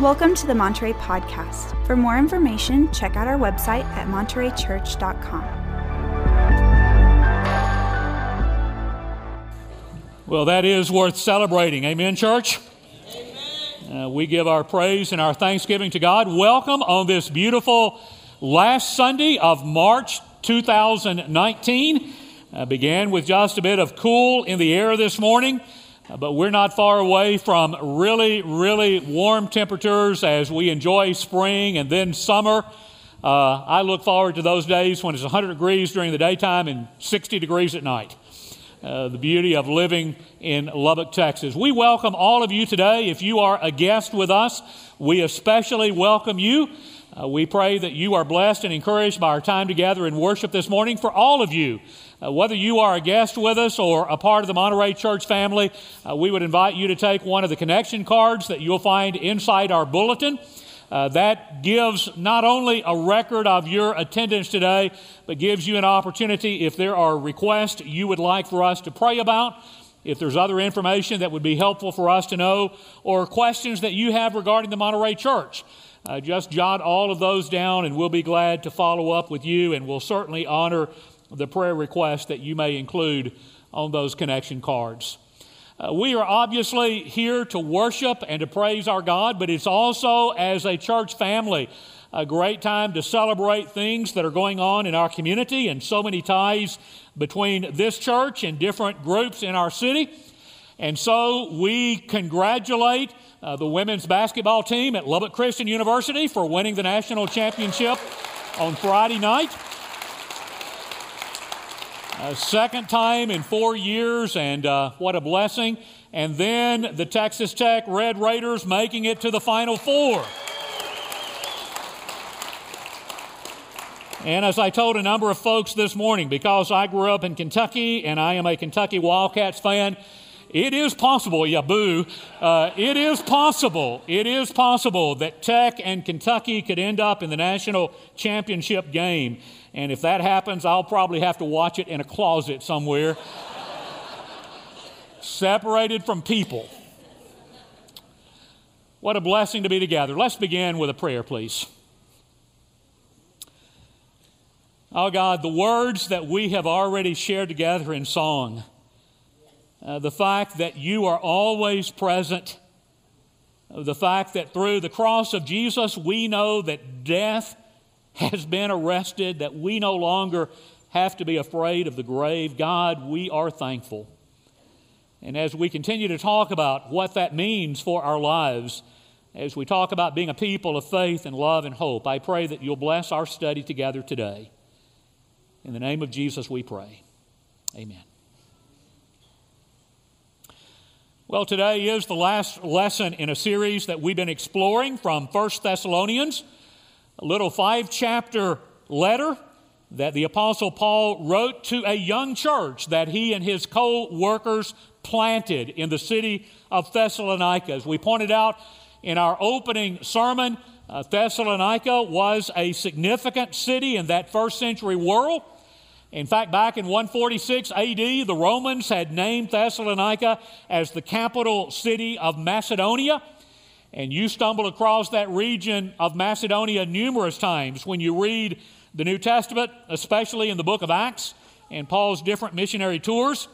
Welcome to the Monterey Podcast. For more information, check out our website at montereychurch.com. Well, that is worth celebrating. Amen, church? Uh, we give our praise and our thanksgiving to God. Welcome on this beautiful last Sunday of March 2019. Uh, began with just a bit of cool in the air this morning. But we're not far away from really, really warm temperatures as we enjoy spring and then summer. Uh, I look forward to those days when it's 100 degrees during the daytime and 60 degrees at night. Uh, the beauty of living in Lubbock, Texas. We welcome all of you today. If you are a guest with us, we especially welcome you. Uh, we pray that you are blessed and encouraged by our time together in worship this morning. For all of you, uh, whether you are a guest with us or a part of the Monterey Church family, uh, we would invite you to take one of the connection cards that you'll find inside our bulletin. Uh, that gives not only a record of your attendance today, but gives you an opportunity if there are requests you would like for us to pray about, if there's other information that would be helpful for us to know, or questions that you have regarding the Monterey Church. Uh, just jot all of those down, and we'll be glad to follow up with you, and we'll certainly honor the prayer request that you may include on those connection cards. Uh, we are obviously here to worship and to praise our God, but it's also, as a church family, a great time to celebrate things that are going on in our community and so many ties between this church and different groups in our city. And so we congratulate uh, the women's basketball team at Lubbock Christian University for winning the national championship on Friday night. Second time in four years, and uh, what a blessing. And then the Texas Tech Red Raiders making it to the Final Four. And as I told a number of folks this morning, because I grew up in Kentucky and I am a Kentucky Wildcats fan, it is possible, yeah, boo. Uh, it is possible, it is possible that Tech and Kentucky could end up in the national championship game. And if that happens, I'll probably have to watch it in a closet somewhere, separated from people. What a blessing to be together. Let's begin with a prayer, please. Oh God, the words that we have already shared together in song, uh, the fact that you are always present, uh, the fact that through the cross of Jesus we know that death has been arrested, that we no longer have to be afraid of the grave. God, we are thankful. And as we continue to talk about what that means for our lives, as we talk about being a people of faith and love and hope, I pray that you'll bless our study together today. In the name of Jesus, we pray. Amen. Well, today is the last lesson in a series that we've been exploring from 1 Thessalonians a little five chapter letter that the Apostle Paul wrote to a young church that he and his co workers planted in the city of Thessalonica. As we pointed out in our opening sermon, uh, Thessalonica was a significant city in that first century world. In fact, back in 146 AD, the Romans had named Thessalonica as the capital city of Macedonia. And you stumble across that region of Macedonia numerous times when you read the New Testament, especially in the book of Acts and Paul's different missionary tours.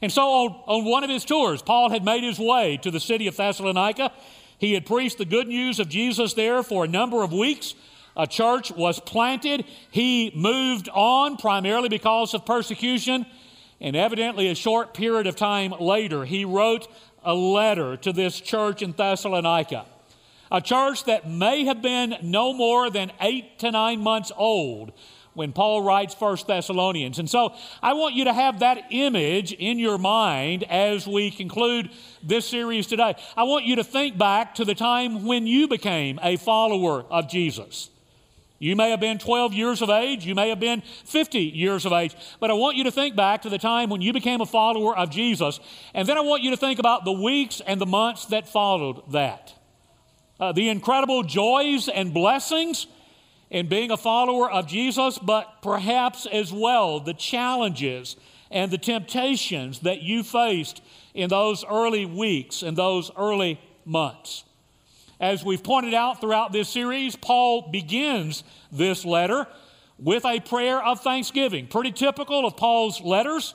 And so, on, on one of his tours, Paul had made his way to the city of Thessalonica. He had preached the good news of Jesus there for a number of weeks. A church was planted. He moved on primarily because of persecution. And evidently, a short period of time later, he wrote a letter to this church in Thessalonica, a church that may have been no more than eight to nine months old when Paul writes First Thessalonians. And so I want you to have that image in your mind as we conclude this series today. I want you to think back to the time when you became a follower of Jesus. You may have been 12 years of age, you may have been 50 years of age, but I want you to think back to the time when you became a follower of Jesus, and then I want you to think about the weeks and the months that followed that. Uh, the incredible joys and blessings in being a follower of Jesus, but perhaps as well the challenges and the temptations that you faced in those early weeks and those early months. As we've pointed out throughout this series, Paul begins this letter with a prayer of thanksgiving. Pretty typical of Paul's letters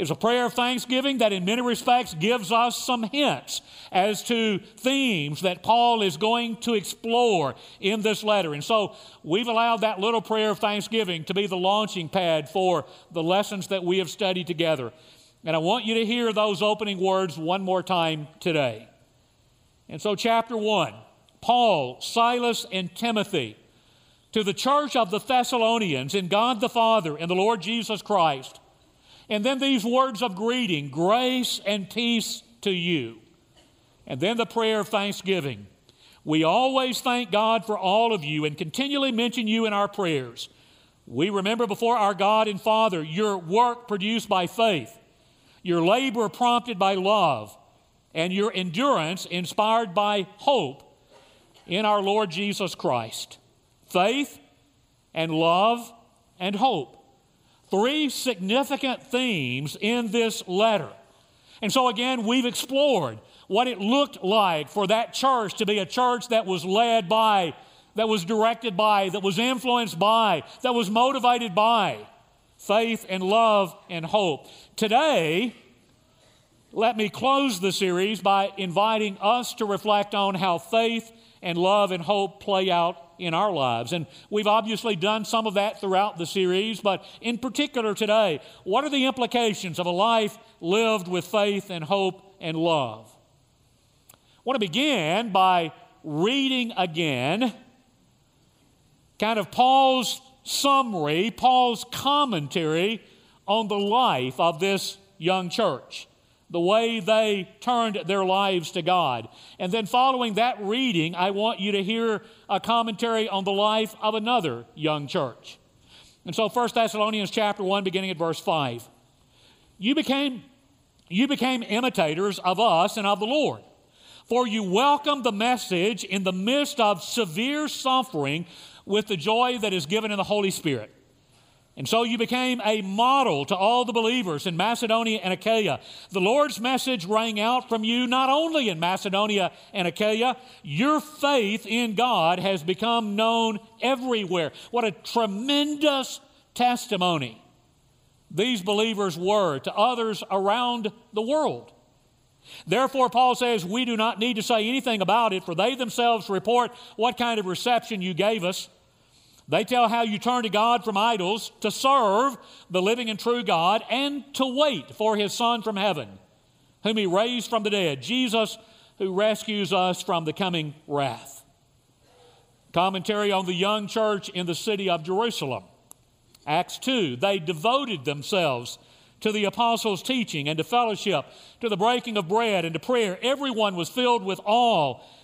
It's a prayer of thanksgiving that, in many respects, gives us some hints as to themes that Paul is going to explore in this letter. And so we've allowed that little prayer of thanksgiving to be the launching pad for the lessons that we have studied together. And I want you to hear those opening words one more time today. And so, chapter one Paul, Silas, and Timothy to the church of the Thessalonians in God the Father and the Lord Jesus Christ. And then these words of greeting grace and peace to you. And then the prayer of thanksgiving. We always thank God for all of you and continually mention you in our prayers. We remember before our God and Father your work produced by faith, your labor prompted by love, and your endurance inspired by hope in our Lord Jesus Christ faith and love and hope. Three significant themes in this letter. And so, again, we've explored what it looked like for that church to be a church that was led by, that was directed by, that was influenced by, that was motivated by faith and love and hope. Today, let me close the series by inviting us to reflect on how faith and love and hope play out in our lives. And we've obviously done some of that throughout the series, but in particular today, what are the implications of a life lived with faith and hope and love? I want to begin by reading again kind of Paul's summary, Paul's commentary on the life of this young church the way they turned their lives to God. And then following that reading, I want you to hear a commentary on the life of another young church. And so 1 Thessalonians chapter 1 beginning at verse 5. You became you became imitators of us and of the Lord. For you welcomed the message in the midst of severe suffering with the joy that is given in the Holy Spirit. And so you became a model to all the believers in Macedonia and Achaia. The Lord's message rang out from you not only in Macedonia and Achaia, your faith in God has become known everywhere. What a tremendous testimony these believers were to others around the world. Therefore, Paul says, we do not need to say anything about it, for they themselves report what kind of reception you gave us. They tell how you turn to God from idols to serve the living and true God and to wait for his Son from heaven, whom he raised from the dead, Jesus, who rescues us from the coming wrath. Commentary on the young church in the city of Jerusalem. Acts 2, they devoted themselves to the apostles' teaching and to fellowship, to the breaking of bread and to prayer. Everyone was filled with awe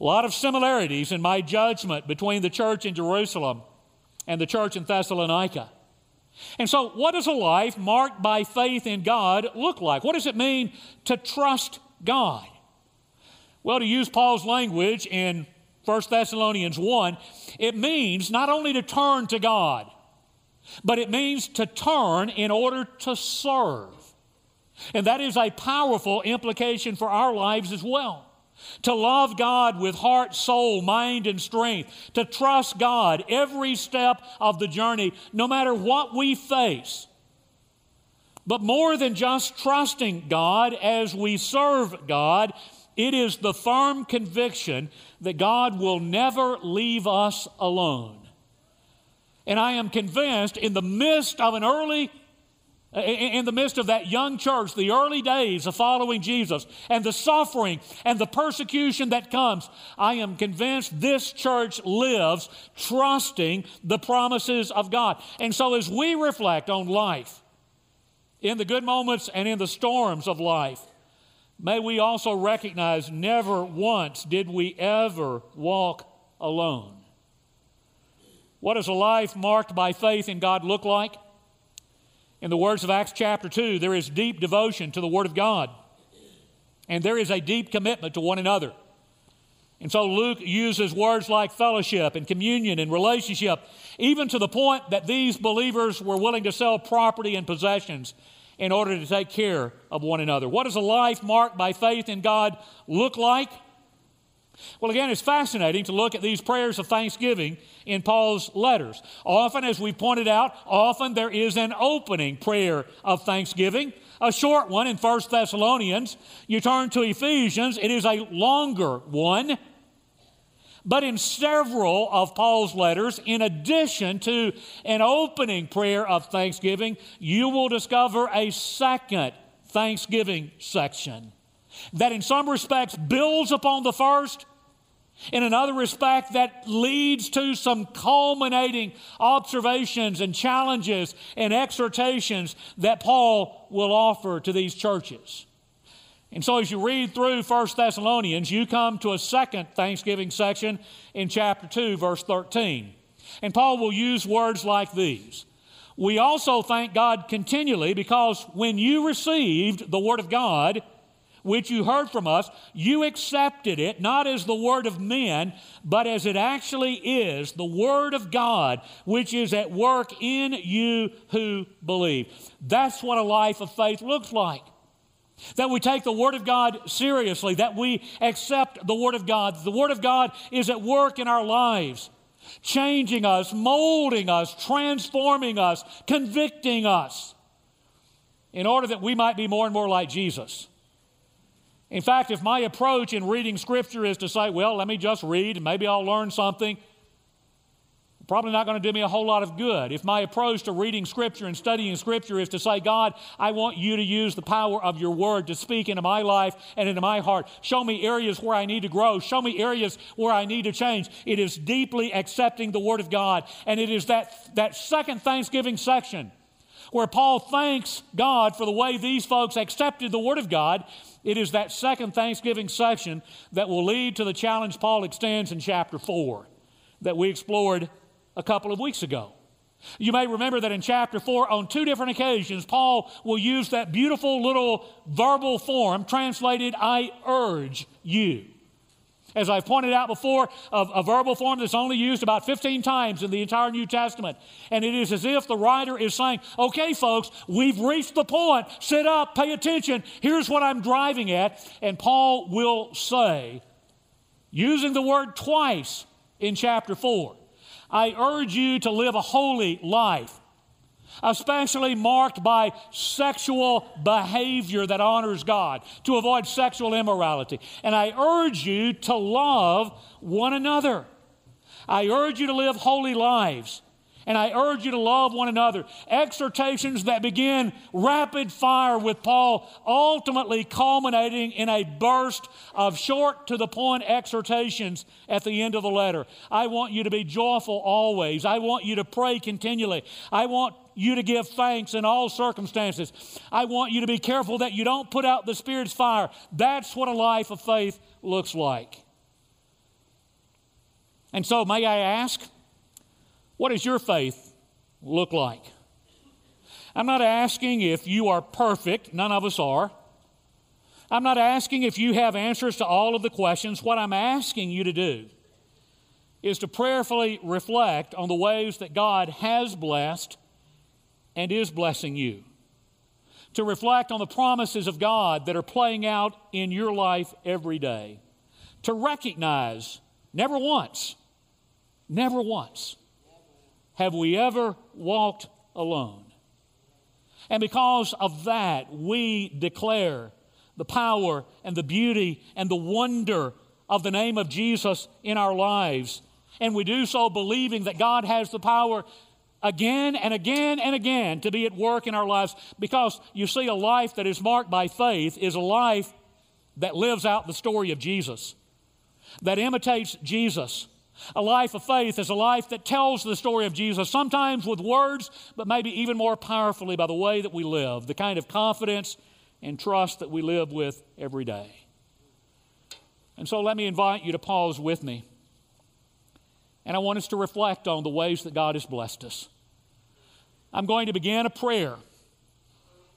A lot of similarities in my judgment between the church in Jerusalem and the church in Thessalonica. And so, what does a life marked by faith in God look like? What does it mean to trust God? Well, to use Paul's language in 1 Thessalonians 1, it means not only to turn to God, but it means to turn in order to serve. And that is a powerful implication for our lives as well to love God with heart, soul, mind, and strength, to trust God every step of the journey, no matter what we face. But more than just trusting God as we serve God, it is the firm conviction that God will never leave us alone. And I am convinced in the midst of an early Uh, in the midst of that young church, the early days of following Jesus, and the suffering and the persecution that comes, I am convinced this church lives trusting the promises of God. And so, as we reflect on life, in the good moments and in the storms of life, may we also recognize never once did we ever walk alone. What does a life marked by faith in God look like? In the words of Acts chapter 2, there is deep devotion to the Word of God, and there is a deep commitment to one another. And so Luke uses words like fellowship and communion and relationship, even to the point that these believers were willing to sell property and possessions in order to take care of one another. What does a life marked by faith in God look like? Well, again, it's fascinating to look at these prayers of thanksgiving in Paul's letters. Often, as we pointed out, often there is an opening prayer of thanksgiving, a short one in 1 Thessalonians. You turn to Ephesians, it is a longer one. But in several of Paul's letters, in addition to an opening prayer of thanksgiving, you will discover a second thanksgiving section that, in some respects, builds upon the first. In another respect, that leads to some culminating observations and challenges and exhortations that Paul will offer to these churches. And so, as you read through 1 Thessalonians, you come to a second Thanksgiving section in chapter 2, verse 13. And Paul will use words like these We also thank God continually because when you received the Word of God, which you heard from us, you accepted it not as the Word of men, but as it actually is the Word of God, which is at work in you who believe. That's what a life of faith looks like. That we take the Word of God seriously, that we accept the Word of God. The Word of God is at work in our lives, changing us, molding us, transforming us, convicting us, in order that we might be more and more like Jesus. In fact, if my approach in reading Scripture is to say, well, let me just read and maybe I'll learn something, probably not going to do me a whole lot of good. If my approach to reading Scripture and studying Scripture is to say, God, I want you to use the power of your word to speak into my life and into my heart. Show me areas where I need to grow. Show me areas where I need to change. It is deeply accepting the word of God. And it is that, that second Thanksgiving section where Paul thanks God for the way these folks accepted the word of God. It is that second Thanksgiving section that will lead to the challenge Paul extends in chapter 4 that we explored a couple of weeks ago. You may remember that in chapter 4, on two different occasions, Paul will use that beautiful little verbal form translated, I urge you. As I've pointed out before, a, a, verbal form that's only used about 15 times in the entire New Testament. And it is as if the writer is saying, okay, folks, we've reached the point. Sit up, pay attention. Here's what I'm driving at. And Paul will say, using the word twice in chapter 4, I urge you to live a holy life, especially marked by sexual behavior that honors God, to avoid sexual immorality. And I urge you to love one another. I urge you to live holy lives and I urge you to love one another. Exhortations that begin rapid fire with Paul, ultimately culminating in a burst of short to the point exhortations at the end of the letter. I want you to be joyful always. I want you to pray continually. I want you to give thanks in all circumstances. I want you to be careful that you don't put out the Spirit's fire. That's what a life of faith looks like. And so, may I ask, what does your faith look like? I'm not asking if you are perfect, none of us are. I'm not asking if you have answers to all of the questions. What I'm asking you to do is to prayerfully reflect on the ways that God has blessed and is blessing you. To reflect on the promises of God that are playing out in your life every day. To recognize, never once, never once, have we ever walked alone? And because of that, we declare the power and the beauty and the wonder of the name of Jesus in our lives. And we do so believing that God has the power again and again and again to be at work in our lives. Because you see, a life that is marked by faith is a life that lives out the story of Jesus, that imitates Jesus, a life of faith is a life that tells the story of Jesus, sometimes with words, but maybe even more powerfully by the way that we live, the kind of confidence and trust that we live with every day. And so let me invite you to pause with me and I want us to reflect on the ways that God has blessed us. I'm going to begin a prayer,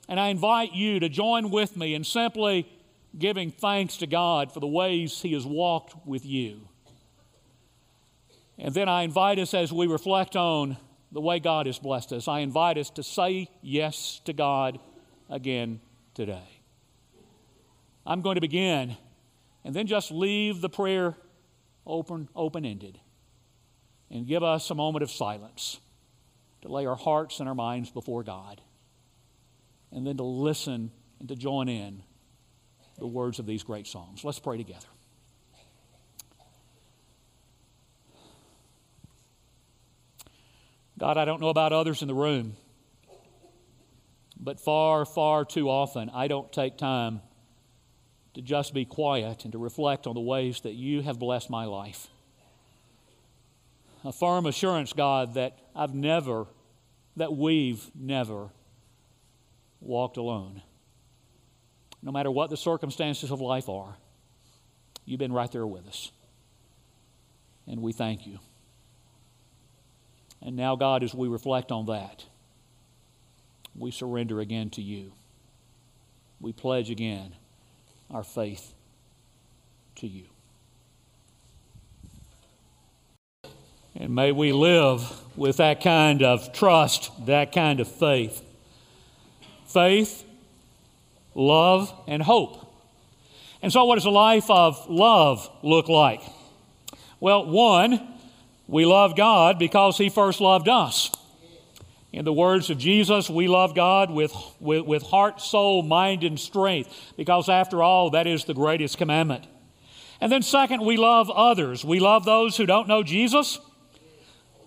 and I invite you to join with me in simply giving thanks to God for the ways He has walked with you. And then I invite us as we reflect on the way God has blessed us, I invite us to say yes to God again today. I'm going to begin and then just leave the prayer open open-ended and give us a moment of silence to lay our hearts and our minds before God and then to listen and to join in the words of these great songs. Let's pray together. God, I don't know about others in the room, but far, far too often I don't take time to just be quiet and to reflect on the ways that you have blessed my life. A firm assurance, God, that I've never, that we've never walked alone. No matter what the circumstances of life are, you've been right there with us. And we thank you. And now, God, as we reflect on that, we surrender again to you. We pledge again our faith to you. And may we live with that kind of trust, that kind of faith. Faith, love, and hope. And so, what does a life of love look like? Well, one, we love God because He first loved us. In the words of Jesus, we love God with, with, with, heart, soul, mind, and strength, because after all, that is the greatest commandment. And then, second, we love others. We love those who don't know Jesus.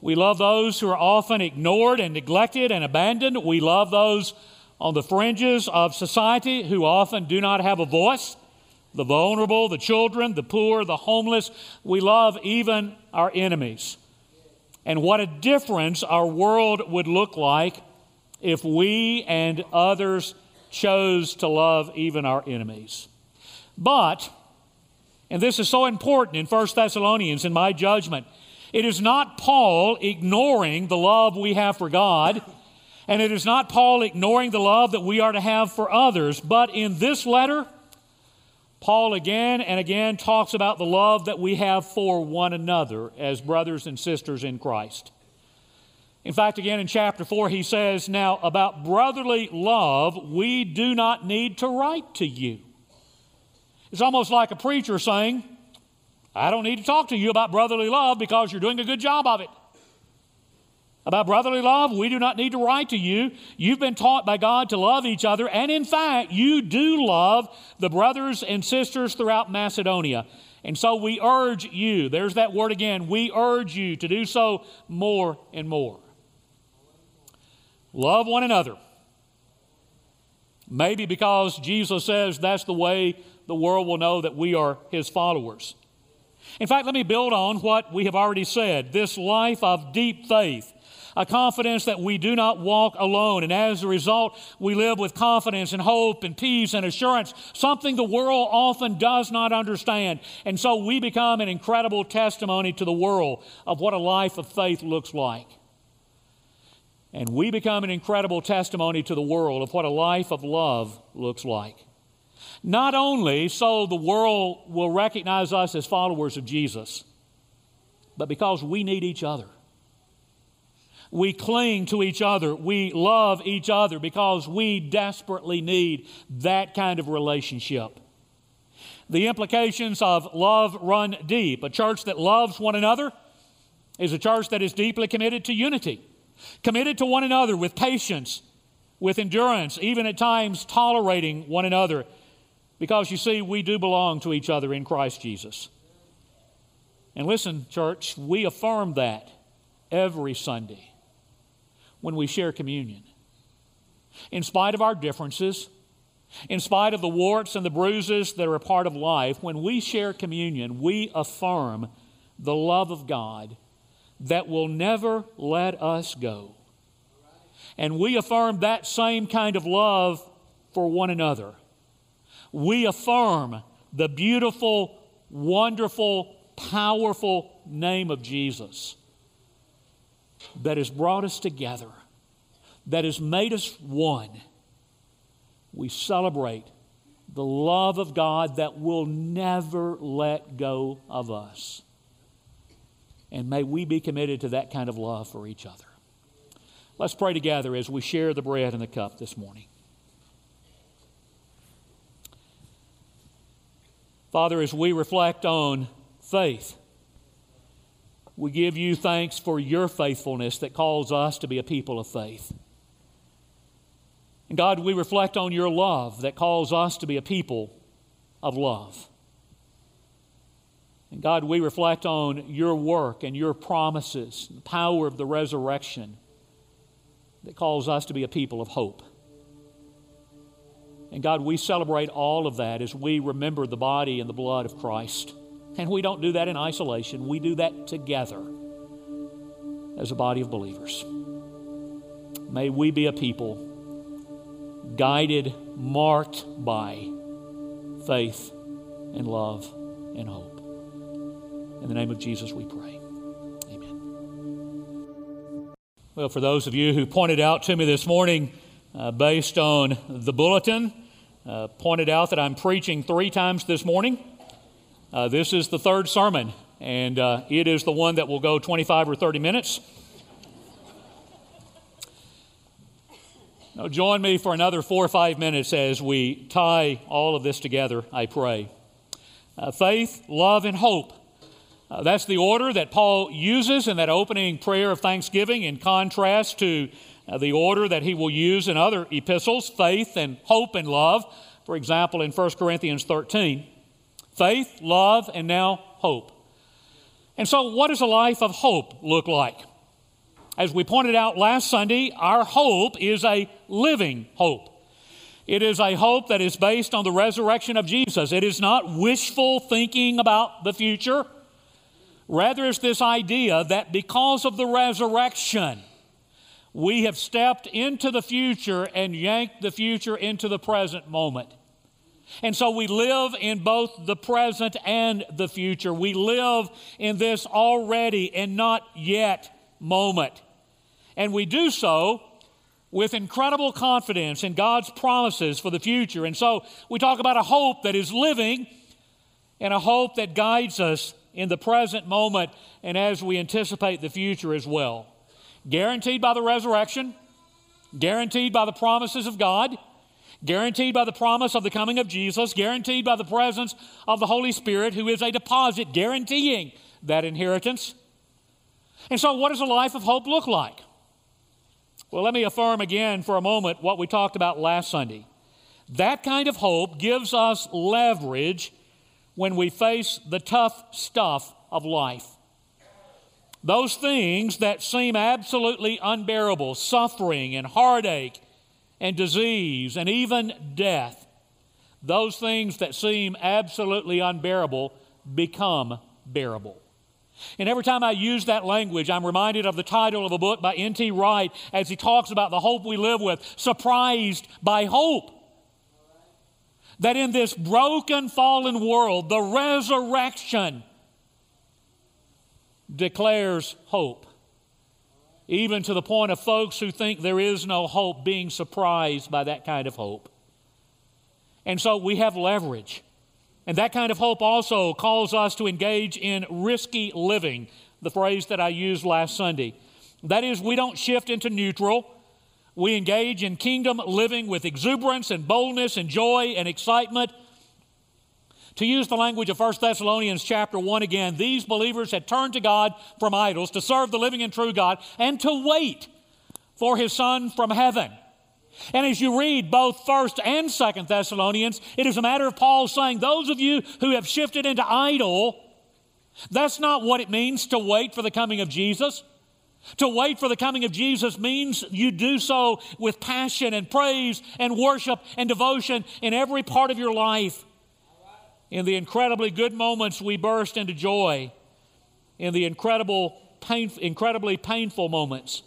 We love those who are often ignored and neglected and abandoned. We love those on the fringes of society who often do not have a voice the vulnerable, the children, the poor, the homeless. We love even our enemies. And what a difference our world would look like if we and others chose to love even our enemies. But, and this is so important in 1 Thessalonians, in my judgment, it is not Paul ignoring the love we have for God, and it is not Paul ignoring the love that we are to have for others, but in this letter, Paul again and again talks about the love that we have for one another as brothers and sisters in Christ. In fact, again in chapter 4, he says, Now about brotherly love, we do not need to write to you. It's almost like a preacher saying, I don't need to talk to you about brotherly love because you're doing a good job of it. About brotherly love, we do not need to write to you. You've been taught by God to love each other, and in fact, you do love the brothers and sisters throughout Macedonia. And so we urge you, there's that word again, we urge you to do so more and more. Love one another. Maybe because Jesus says that's the way the world will know that we are his followers. In fact, let me build on what we have already said. This life of deep faith a confidence that we do not walk alone. And as a result, we live with confidence and hope and peace and assurance, something the world often does not understand. And so we become an incredible testimony to the world of what a life of faith looks like. And we become an incredible testimony to the world of what a life of love looks like. Not only so the world will recognize us as followers of Jesus, but because we need each other. We cling to each other. We love each other because we desperately need that kind of relationship. The implications of love run deep. A church that loves one another is a church that is deeply committed to unity, committed to one another with patience, with endurance, even at times tolerating one another. Because you see, we do belong to each other in Christ Jesus. And listen, church, we affirm that every Sunday when we share communion. In spite of our differences, in spite of the warts and the bruises that are a part of life, when we share communion, we affirm the love of God that will never let us go. And we affirm that same kind of love for one another. We affirm the beautiful, wonderful powerful name of Jesus that has brought us together, that has made us one, we celebrate the love of God that will never let go of us. And may we be committed to that kind of love for each other. Let's pray together as we share the bread and the cup this morning. Father, as we reflect on faith, we give you thanks for your faithfulness that calls us to be a people of faith. And God, we reflect on your love that calls us to be a people of love. And God, we reflect on your work and your promises, the power of the resurrection that calls us to be a people of hope. And God, we celebrate all of that as we remember the body and the blood of Christ. And we don't do that in isolation, we do that together as a body of believers. May we be a people guided, marked by faith and love and hope. In the name of Jesus, we pray. Amen. Well, for those of you who pointed out to me this morning, uh, based on the bulletin, uh, pointed out that I'm preaching three times this morning. Uh, this is the third sermon, and uh, it is the one that will go 25 or 30 minutes. Now, join me for another four or five minutes as we tie all of this together, I pray. Uh, faith, love, and hope. Uh, that's the order that Paul uses in that opening prayer of thanksgiving, in contrast to uh, the order that he will use in other epistles faith and hope and love. For example, in 1 Corinthians 13 faith, love, and now hope. And so, what does a life of hope look like? As we pointed out last Sunday, our hope is a living hope. It is a hope that is based on the resurrection of Jesus. It is not wishful thinking about the future. Rather, it's this idea that because of the resurrection, we have stepped into the future and yanked the future into the present moment. And so we live in both the present and the future. We live in this already and not yet moment. And we do so with incredible confidence in God's promises for the future. And so we talk about a hope that is living and a hope that guides us in the present moment and as we anticipate the future as well. Guaranteed by the resurrection, guaranteed by the promises of God, guaranteed by the promise of the coming of Jesus, guaranteed by the presence of the Holy Spirit, who is a deposit guaranteeing that inheritance. And so, what does a life of hope look like? Well, let me affirm again for a moment what we talked about last Sunday. That kind of hope gives us leverage when we face the tough stuff of life. Those things that seem absolutely unbearable, suffering and heartache and disease and even death, those things that seem absolutely unbearable become bearable. And every time I use that language, I'm reminded of the title of a book by N.T. Wright as he talks about the hope we live with, Surprised by Hope. That in this broken, fallen world, the resurrection declares hope. Even to the point of folks who think there is no hope being surprised by that kind of hope. And so we have leverage. And that kind of hope also calls us to engage in risky living, the phrase that I used last Sunday. That is, we don't shift into neutral. We engage in kingdom living with exuberance and boldness and joy and excitement. To use the language of 1 Thessalonians chapter 1 again, these believers had turned to God from idols to serve the living and true God and to wait for his Son from heaven. And as you read both 1st and 2nd Thessalonians, it is a matter of Paul saying, Those of you who have shifted into idle, that's not what it means to wait for the coming of Jesus. To wait for the coming of Jesus means you do so with passion and praise and worship and devotion in every part of your life. In the incredibly good moments, we burst into joy. In the incredible, pain, incredibly painful moments,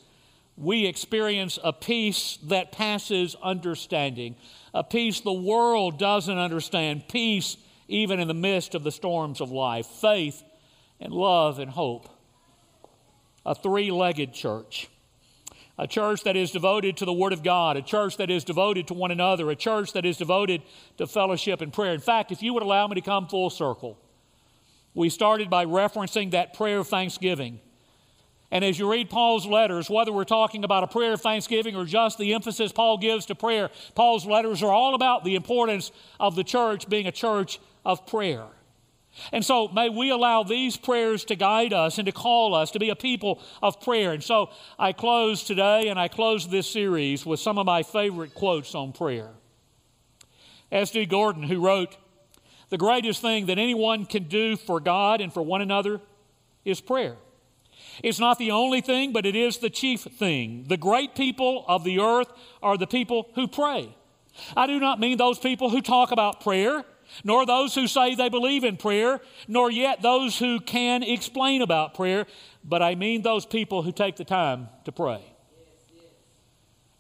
we experience a peace that passes understanding, a peace the world doesn't understand, peace even in the midst of the storms of life. Faith and love and hope. A three legged church. A church that is devoted to the Word of God, a church that is devoted to one another, a church that is devoted to fellowship and prayer. In fact, if you would allow me to come full circle, we started by referencing that prayer of thanksgiving. And as you read Paul's letters, whether we're talking about a prayer of thanksgiving or just the emphasis Paul gives to prayer, Paul's letters are all about the importance of the church being a church of prayer. And so may we allow these prayers to guide us and to call us to be a people of prayer. And so I close today and I close this series with some of my favorite quotes on prayer. S.D. Gordon, who wrote, The greatest thing that anyone can do for God and for one another is prayer. It's not the only thing, but it is the chief thing. The great people of the earth are the people who pray. I do not mean those people who talk about prayer, nor those who say they believe in prayer, nor yet those who can explain about prayer, but I mean those people who take the time to pray.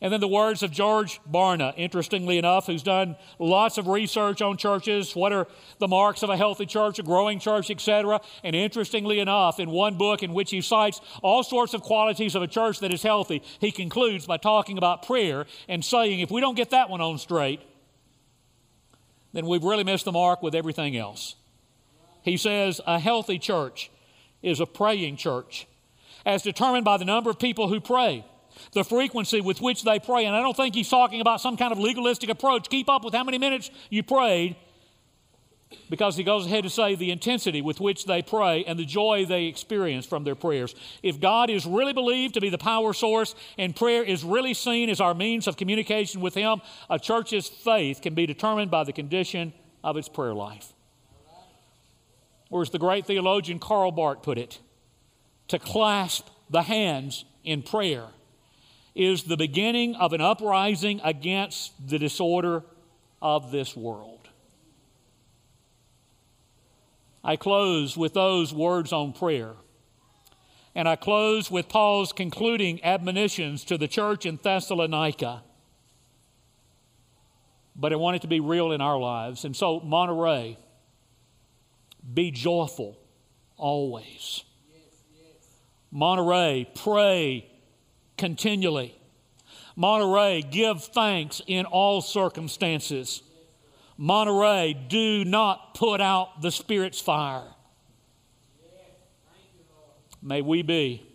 And then the words of George Barna, interestingly enough, who's done lots of research on churches. What are the marks of a healthy church, a growing church, etc.? And interestingly enough, in one book in which he cites all sorts of qualities of a church that is healthy, he concludes by talking about prayer and saying, if we don't get that one on straight, then we've really missed the mark with everything else. He says, a healthy church is a praying church, as determined by the number of people who pray the frequency with which they pray. And I don't think he's talking about some kind of legalistic approach. Keep up with how many minutes you prayed, because he goes ahead to say the intensity with which they pray and the joy they experience from their prayers. If God is really believed to be the power source and prayer is really seen as our means of communication with Him, a church's faith can be determined by the condition of its prayer life. Or as the great theologian Karl Barth put it, to clasp the hands in prayer is the beginning of an uprising against the disorder of this world. I close with those words on prayer. And I close with Paul's concluding admonitions to the church in Thessalonica. But I want it to be real in our lives. And so, Monterey, be joyful always. Monterey, pray continually. Monterey, give thanks in all circumstances. Monterey, do not put out the Spirit's fire. May we be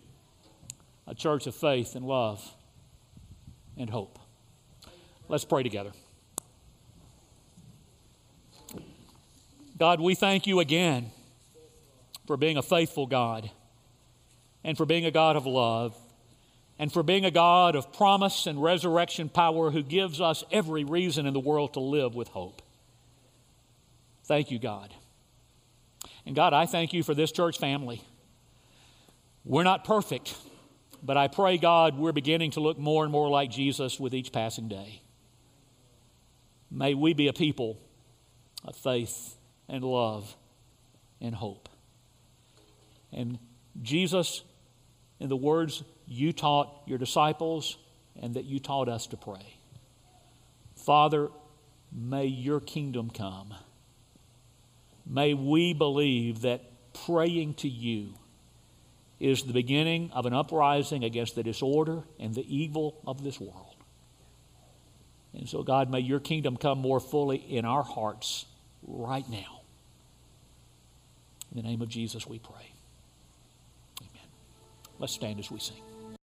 a church of faith and love and hope. Let's pray together. God, we thank you again for being a faithful God and for being a God of love and for being a God of promise and resurrection power who gives us every reason in the world to live with hope. Thank you, God. And God, I thank you for this church family. We're not perfect, but I pray, God, we're beginning to look more and more like Jesus with each passing day. May we be a people of faith and love and hope. And Jesus, in the words you taught your disciples and that you taught us to pray. Father, may your kingdom come. May we believe that praying to you is the beginning of an uprising against the disorder and the evil of this world. And so, God, may your kingdom come more fully in our hearts right now. In the name of Jesus, we pray. Amen. Let's stand as we sing.